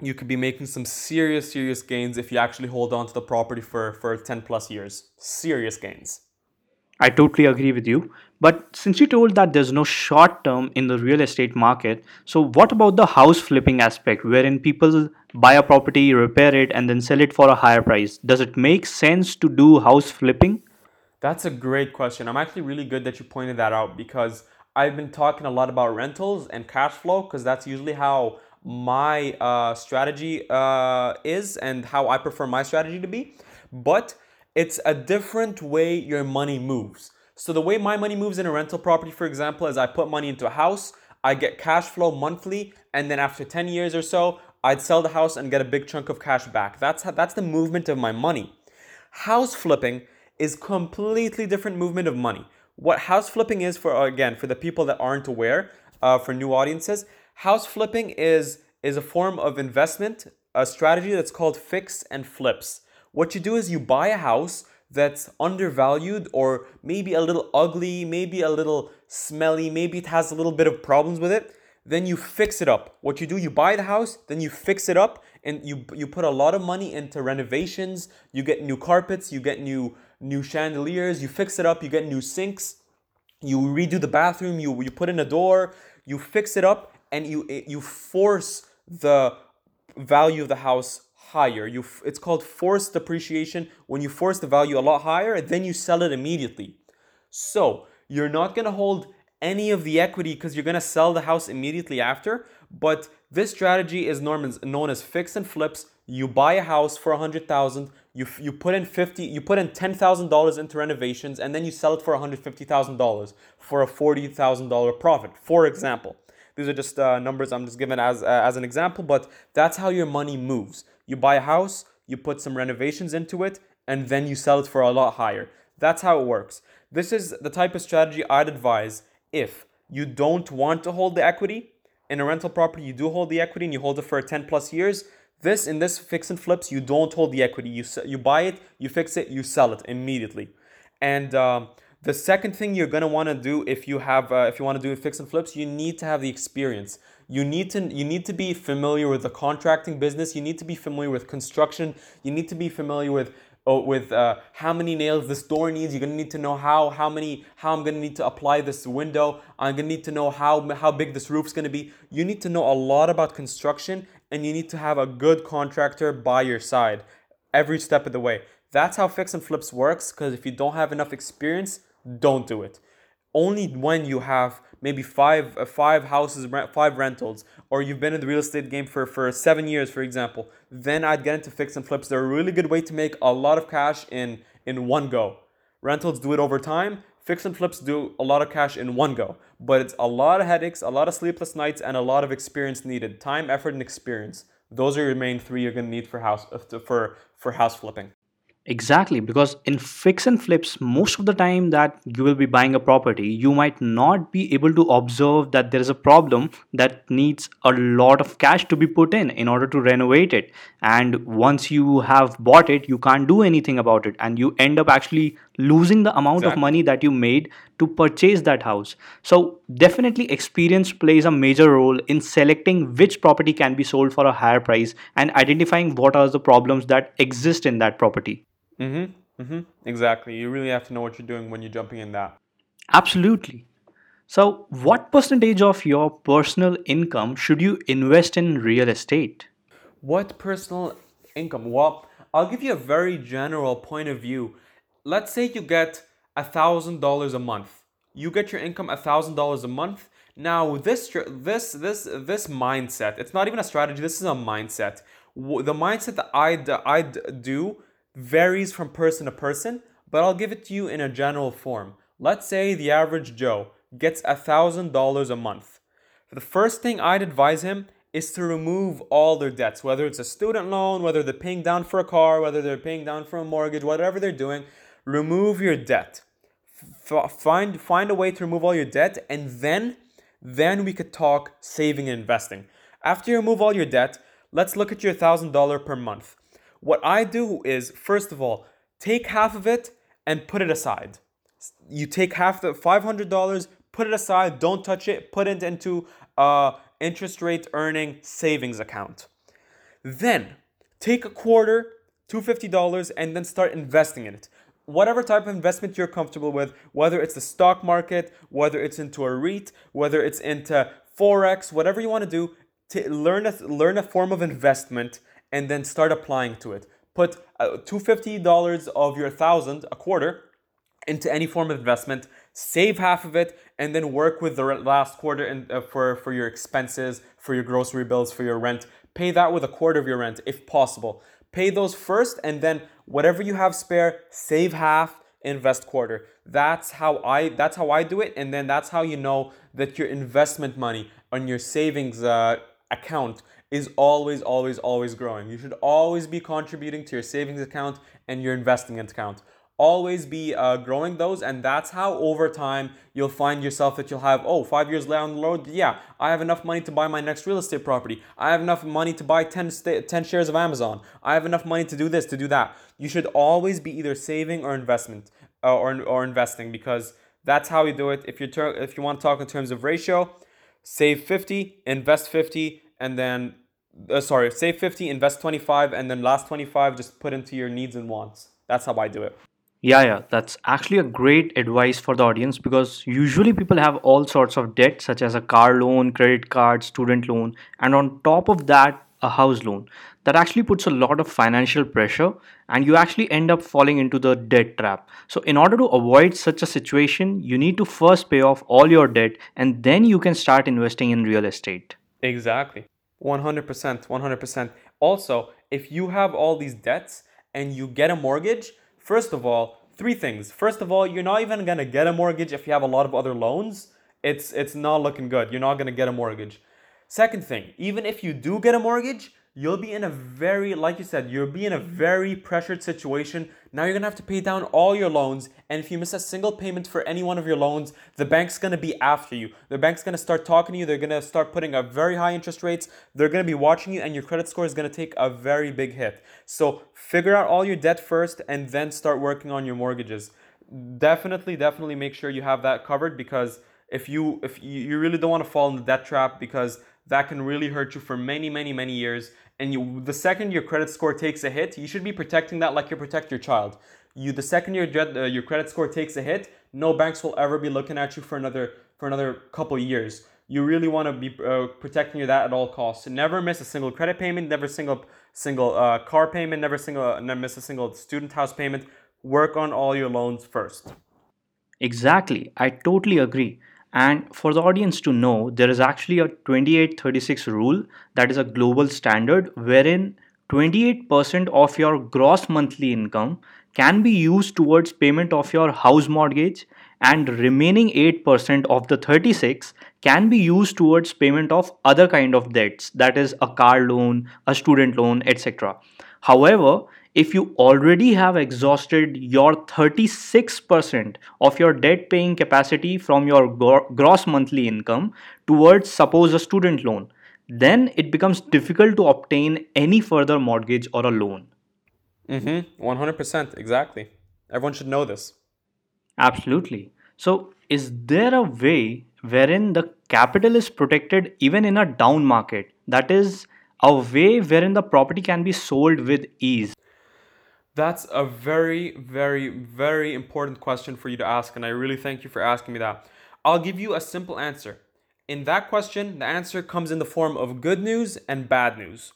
you could be making some serious serious gains if you actually hold on to the property for for 10 plus years. Serious gains I totally agree with you. But since you told that there's no short term in the real estate market, so what about the house flipping aspect wherein people buy a property, repair it, and then sell it for a higher price? Does it make sense to do house flipping? That's a great question. I'm actually really good that you pointed that out because I've been talking a lot about rentals and cash flow because that's usually how my uh, strategy uh, is and how I prefer my strategy to be. But it's a different way your money moves. So the way my money moves in a rental property, for example, is I put money into a house, I get cash flow monthly, and then after 10 years or so, I'd sell the house and get a big chunk of cash back. That's how, that's the movement of my money. House flipping is completely different movement of money. What house flipping is for again for the people that aren't aware, uh, for new audiences, house flipping is is a form of investment, a strategy that's called fix and flips. What you do is you buy a house that's undervalued or maybe a little ugly, maybe a little smelly, maybe it has a little bit of problems with it, then you fix it up. What you do, you buy the house, then you fix it up and you you put a lot of money into renovations, you get new carpets, you get new new chandeliers, you fix it up, you get new sinks, you redo the bathroom, you you put in a door, you fix it up and you you force the value of the house higher. You it's called forced appreciation. When you force the value a lot higher, then you sell it immediately. So you're not gonna hold any of the equity because you're gonna sell the house immediately after. But this strategy is Norman's known as fix and flips. You buy a house for a hundred thousand. You you put in fifty. You put in ten thousand dollars into renovations, and then you sell it for a hundred fifty thousand dollars for a forty thousand dollar profit. For example. These are just uh, numbers I'm just giving as, uh, as an example, but that's how your money moves. You buy a house, you put some renovations into it, and then you sell it for a lot higher. That's how it works. This is the type of strategy I'd advise if you don't want to hold the equity in a rental property, you do hold the equity and you hold it for 10 plus years. This in this fix and flips, you don't hold the equity. You you buy it, you fix it, you sell it immediately. And um, the second thing you're gonna want to do if you have uh, if you want to do fix and flips, you need to have the experience. You need to you need to be familiar with the contracting business. You need to be familiar with construction. You need to be familiar with uh, with uh, how many nails this door needs. You're gonna need to know how how many how I'm gonna need to apply this window. I'm gonna need to know how how big this roof's gonna be. You need to know a lot about construction, and you need to have a good contractor by your side every step of the way. That's how fix and flips works. Because if you don't have enough experience, don't do it. Only when you have maybe five uh, five houses, five rentals, or you've been in the real estate game for, for seven years, for example, then I'd get into fix and flips. They're a really good way to make a lot of cash in in one go. Rentals do it over time. Fix and flips do a lot of cash in one go, but it's a lot of headaches, a lot of sleepless nights, and a lot of experience needed. Time, effort, and experience. Those are your main three you're gonna need for house uh, for for house flipping. Exactly, because in fix and flips, most of the time that you will be buying a property, you might not be able to observe that there is a problem that needs a lot of cash to be put in in order to renovate it. And once you have bought it, you can't do anything about it, and you end up actually losing the amount of money that you made to purchase that house. So, definitely, experience plays a major role in selecting which property can be sold for a higher price and identifying what are the problems that exist in that property. Mm-hmm. Mm-hmm. Exactly. You really have to know what you're doing when you're jumping in that. Absolutely. So, what percentage of your personal income should you invest in real estate? What personal income? Well, I'll give you a very general point of view. Let's say you get a thousand dollars a month. You get your income a thousand dollars a month. Now, this this this this mindset. It's not even a strategy. This is a mindset. The mindset that I I do varies from person to person, but I'll give it to you in a general form. Let's say the average Joe gets a thousand dollars a month. The first thing I'd advise him is to remove all their debts, whether it's a student loan, whether they're paying down for a car, whether they're paying down for a mortgage, whatever they're doing, remove your debt. F- find find a way to remove all your debt and then then we could talk saving and investing. After you remove all your debt, let's look at your $1000 per month. What I do is first of all, take half of it and put it aside. You take half the $500 put it aside don't touch it put it into a interest rate earning savings account. Then take a quarter $250 and then start investing in it. Whatever type of investment you're comfortable with whether it's the stock market whether it's into a REIT whether it's into forex whatever you want to do to learn a learn a form of investment and then start applying to it put uh, $250 of your 1000 a quarter into any form of investment, save half of it, and then work with the last quarter in, uh, for, for your expenses, for your grocery bills, for your rent. Pay that with a quarter of your rent if possible. Pay those first, and then whatever you have spare, save half, invest quarter. That's how I that's how I do it, and then that's how you know that your investment money on your savings uh, account is always, always, always growing. You should always be contributing to your savings account and your investing account. Always be uh, growing those and that's how over time you'll find yourself that you'll have oh five years down the road yeah i have enough money to buy my next real estate property. I have enough money to buy 10, sta 10 shares of amazon. I have enough money to do this to do that. You should always be either saving or investment uh, or, or investing because that's how you do it. If you ter- if you want to talk in terms of ratio save 50 invest 50 and then uh, sorry save 50 invest 25 and then last 25 just put into your needs and wants. That's how i do it. Yeah, yeah, that's actually a great advice for the audience because usually people have all sorts of debt, such as a car loan, credit card, student loan, and on top of that, a house loan. That actually puts a lot of financial pressure, and you actually end up falling into the debt trap. So, in order to avoid such a situation, you need to first pay off all your debt, and then you can start investing in real estate. Exactly. 100%. 100%. Also, if you have all these debts and you get a mortgage, first of all, three things. First of all, you're not even going to get a mortgage if you have a lot of other loans. It's it's not looking good. You're not going to get a mortgage. Second thing, even if you do get a mortgage, you'll be in a very, like you said, you'll be in a very pressured situation. Now you're gonna have to pay down all your loans, and if you miss a single payment for any one of your loans, the bank's gonna be after you. The bank's gonna start talking to you. They're gonna start putting up very high interest rates. They're gonna be watching you, and your credit score is gonna take a very big hit. So figure out all your debt first, and then start working on your mortgages. Definitely, definitely make sure you have that covered because if you if you, really don't want to fall in the debt trap because that can really hurt you for many many many years and you the second your credit score takes a hit you should be protecting that like you protect your child. You the second your uh, your credit score takes a hit no banks will ever be looking at you for another for another couple years. You really want to be uh, protecting that at all costs. Never miss a single credit payment never single single uh, car payment never single never miss a single student house payment. Work on all your loans first. Exactly, I totally agree. And for the audience to know, there is actually a 2836 rule that is a global standard wherein 28% of your gross monthly income can be used towards payment of your house mortgage and remaining 8% of the 36 can be used towards payment of other kind of debts that is a car loan a student loan etc however if you already have exhausted your 36% of your debt paying capacity from your gro- gross monthly income towards suppose a student loan then it becomes difficult to obtain any further mortgage or a loan Mm-hmm. 100%. Exactly. Everyone should know this. Absolutely. So, is there a way wherein the capital is protected even in a down market? That is, a way wherein the property can be sold with ease? That's a very, very, very important question for you to ask, and I really thank you for asking me that. I'll give you a simple answer. In that question, the answer comes in the form of good news and bad news.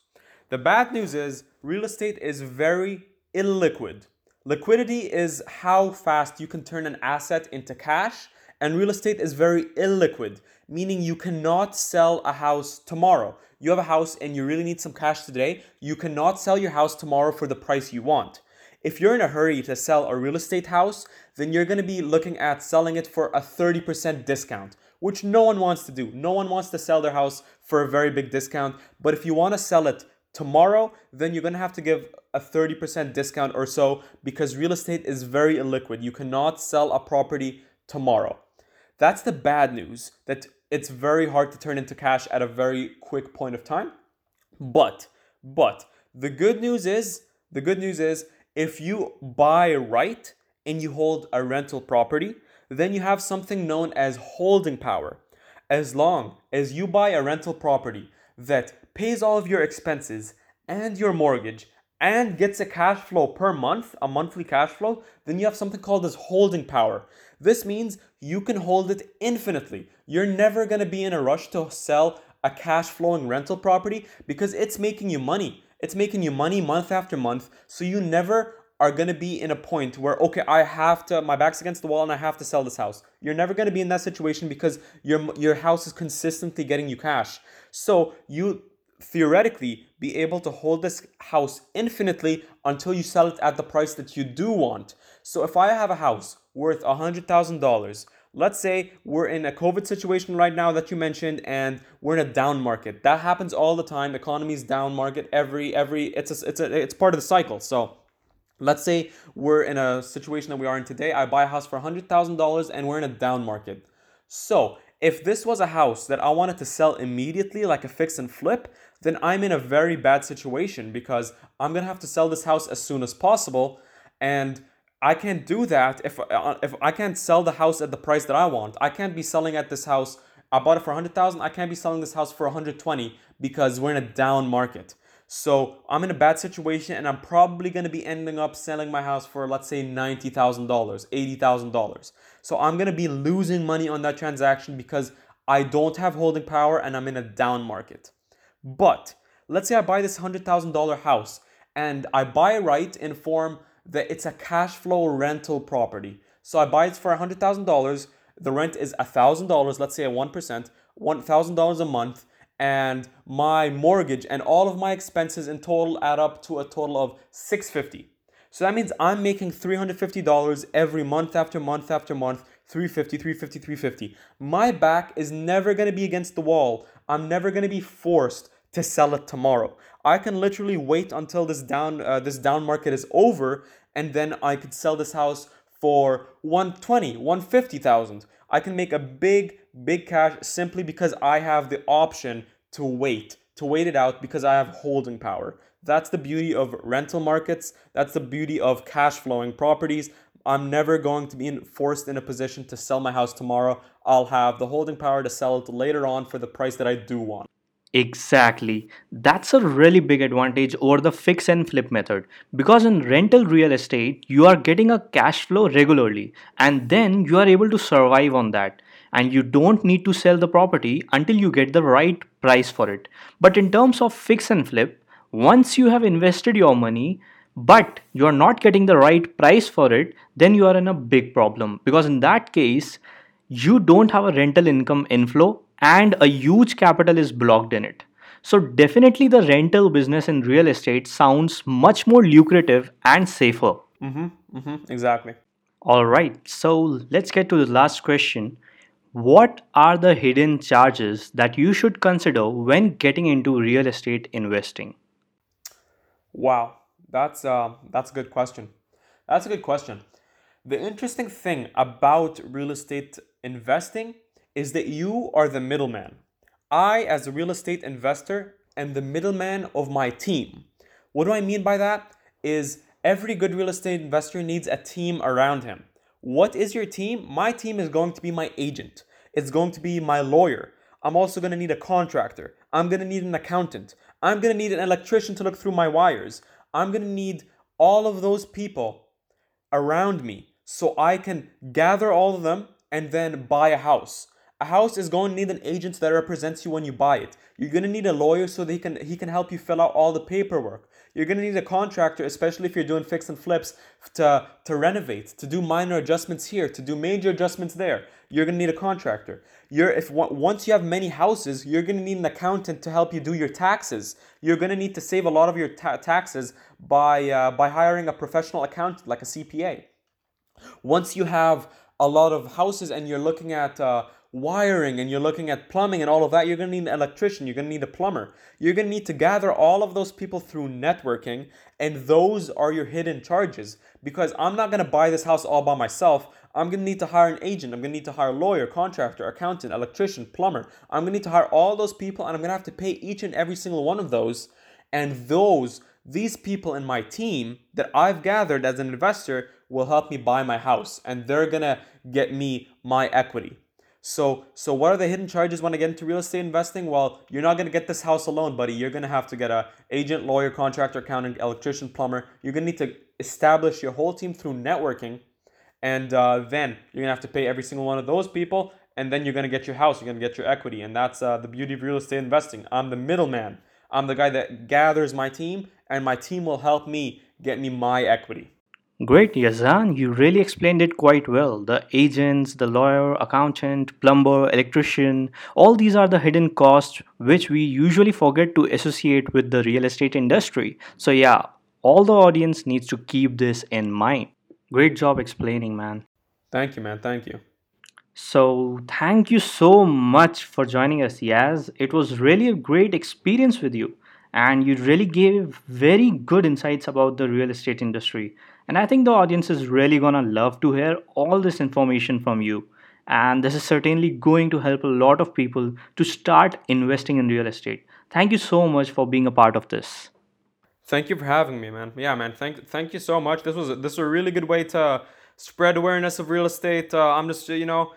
The bad news is real estate is very illiquid. Liquidity is how fast you can turn an asset into cash, and real estate is very illiquid, meaning you cannot sell a house tomorrow. You have a house and you really need some cash today, you cannot sell your house tomorrow for the price you want. If you're in a hurry to sell a real estate house, then you're to be looking at selling it for a 30% discount, which no one wants to do. No one wants to sell their house for a very big discount. But if you want to sell it tomorrow, then you're to have to give a 30% discount or so because real estate is very illiquid. You cannot sell a property tomorrow. That's the bad news that it's very hard to turn into cash at a very quick point of time. But but the good news is the good news is if you buy right and you hold a rental property, then you have something known as holding power. As long as you buy a rental property that pays all of your expenses and your mortgage and gets a cash flow per month, a monthly cash flow, then you have something called as holding power. This means you can hold it infinitely. You're never to be in a rush to sell a cash flowing rental property because it's making you money. It's making you money month after month. So you never are going to be in a point where okay i have to my back's against the wall and i have to sell this house you're never going to be in that situation because your your house is consistently getting you cash so you theoretically be able to hold this house infinitely until you sell it at the price that you do want so if i have a house worth $100000 let's say we're in a covid situation right now that you mentioned and we're in a down market. That happens all the time. Economy's down market every every it's a, it's a, it's part of the cycle. So let's say we're in a situation that we are in today. I buy a house for $100000 and we're in a down market. So if this was a house that i wanted to sell immediately like a fix and flip then i'm in a very bad situation because i'm to have to sell this house as soon as possible and I can't do that if uh, if I can't sell the house at the price that I want. I can't be selling at this house. I bought it for 100,000. I can't be selling this house for 120 because we're in a down market. So I'm in a bad situation and I'm probably going to be ending up selling my house for let's say $90,000, $80,000. So I'm going to be losing money on that transaction because I don't have holding power and I'm in a down market. But let's say I buy this $100,000 house and I buy right in form that it's a cash flow rental property. So I buy it for $100,000. The rent is $1,000, let's say at 1%, $1,000 a month. And my mortgage and all of my expenses in total add up to a total of 650 So that means I'm making $350 every month after month after month 350 350 350 my back is never to be against the wall i'm never to be forced to sell it tomorrow. I can literally wait until this down uh, this down market is over and then I could sell this house for 120, 150,000. I can make a big big cash simply because I have the option to wait, to wait it out because I have holding power. That's the beauty of rental markets. That's the beauty of cash flowing properties. I'm never going to be forced in a position to sell my house tomorrow. I'll have the holding power to sell it later on for the price that I do want. Exactly. That's a really big advantage over the fix and flip method because in rental real estate, you are getting a cash flow regularly and then you are able to survive on that. And you don't need to sell the property until you get the right price for it. But in terms of fix and flip, once you have invested your money, but you are not getting the right price for it, then you are in a big problem because in that case, you don't have a rental income inflow and a huge capital is blocked in it. So, definitely the rental business in real estate sounds much more lucrative and safer. Mm-hmm. Mm-hmm. Exactly. All right, so let's get to the last question. What are the hidden charges that you should consider when getting into real estate investing? Wow, that's uh, that's a good question. That's a good question. The interesting thing about real estate investing is that you are the middleman. I, as a real estate investor, am the middleman of my team. What do I mean by that? Is every good real estate investor needs a team around him. What is your team? My team is going to be my agent. It's going to be my lawyer. I'm also going to need a contractor. I'm going to need an accountant. I'm going to need an electrician to look through my wires. I'm going to need all of those people around me so I can gather all of them and then buy a house. A house is going to need an agent that represents you when you buy it. You're going to need a lawyer so that he can he can help you fill out all the paperwork. You're going to need a contractor, especially if you're doing fix and flips, to, to renovate, to do minor adjustments here, to do major adjustments there. You're going to need a contractor. You're if once you have many houses, you're going to need an accountant to help you do your taxes. You're going to need to save a lot of your ta- taxes by uh, by hiring a professional accountant like a CPA. Once you have a lot of houses and you're looking at uh, wiring and you're looking at plumbing and all of that, you're to need an electrician, you're to need a plumber. You're to need to gather all of those people through networking, and those are your hidden charges. Because I'm not to buy this house all by myself. I'm to need to hire an agent. I'm to need to hire a lawyer, contractor, accountant, electrician, plumber. I'm to need to hire all those people, and I'm to have to pay each and every single one of those. And those, these people in my team that I've gathered as an investor will help me buy my house, and they're to get me my equity. So, so what are the hidden charges when I get into real estate investing? Well, you're not to get this house alone, buddy. You're to have to get a agent, lawyer, contractor, accountant, electrician, plumber. You're to need to establish your whole team through networking, and uh, then you're to have to pay every single one of those people, and then you're to get your house. You're to get your equity, and that's uh, the beauty of real estate investing. I'm the middleman. I'm the guy that gathers my team, and my team will help me get me my equity. Great, Yazan, you really explained it quite well. The agents, the lawyer, accountant, plumber, electrician, all these are the hidden costs which we usually forget to associate with the real estate industry. So, yeah, all the audience needs to keep this in mind. Great job explaining, man. Thank you, man. Thank you. So, thank you so much for joining us, Yaz. It was really a great experience with you, and you really gave very good insights about the real estate industry. And I think the audience is really gonna love to hear all this information from you. And this is certainly going to help a lot of people to start investing in real estate. Thank you so much for being a part of this. Thank you for having me, man. Yeah, man. Thank thank you so much. This was this was a really good way to spread awareness of real estate. Uh, I'm just you know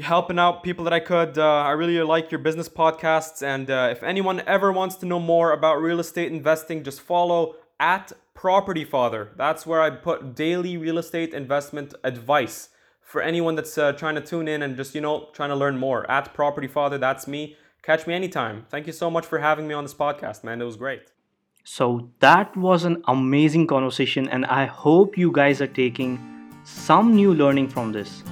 helping out people that I could. Uh, I really like your business podcasts, and uh, if anyone ever wants to know more about real estate investing, just follow at Property Father. That's where I put daily real estate investment advice for anyone that's uh, trying to tune in and just, you know, trying to learn more. At Property Father, that's me. Catch me anytime. Thank you so much for having me on this podcast, man. It was great. So, that was an amazing conversation, and I hope you guys are taking some new learning from this.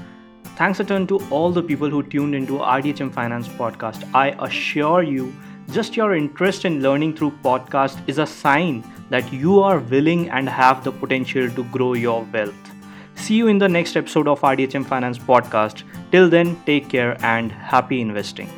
Thanks a ton to all the people who tuned into RDHM Finance podcast. I assure you, just your interest in learning through podcast is a sign that you are willing and have the potential to grow your wealth. See you in the next episode of RDHM Finance Podcast. Till then, take care and happy investing.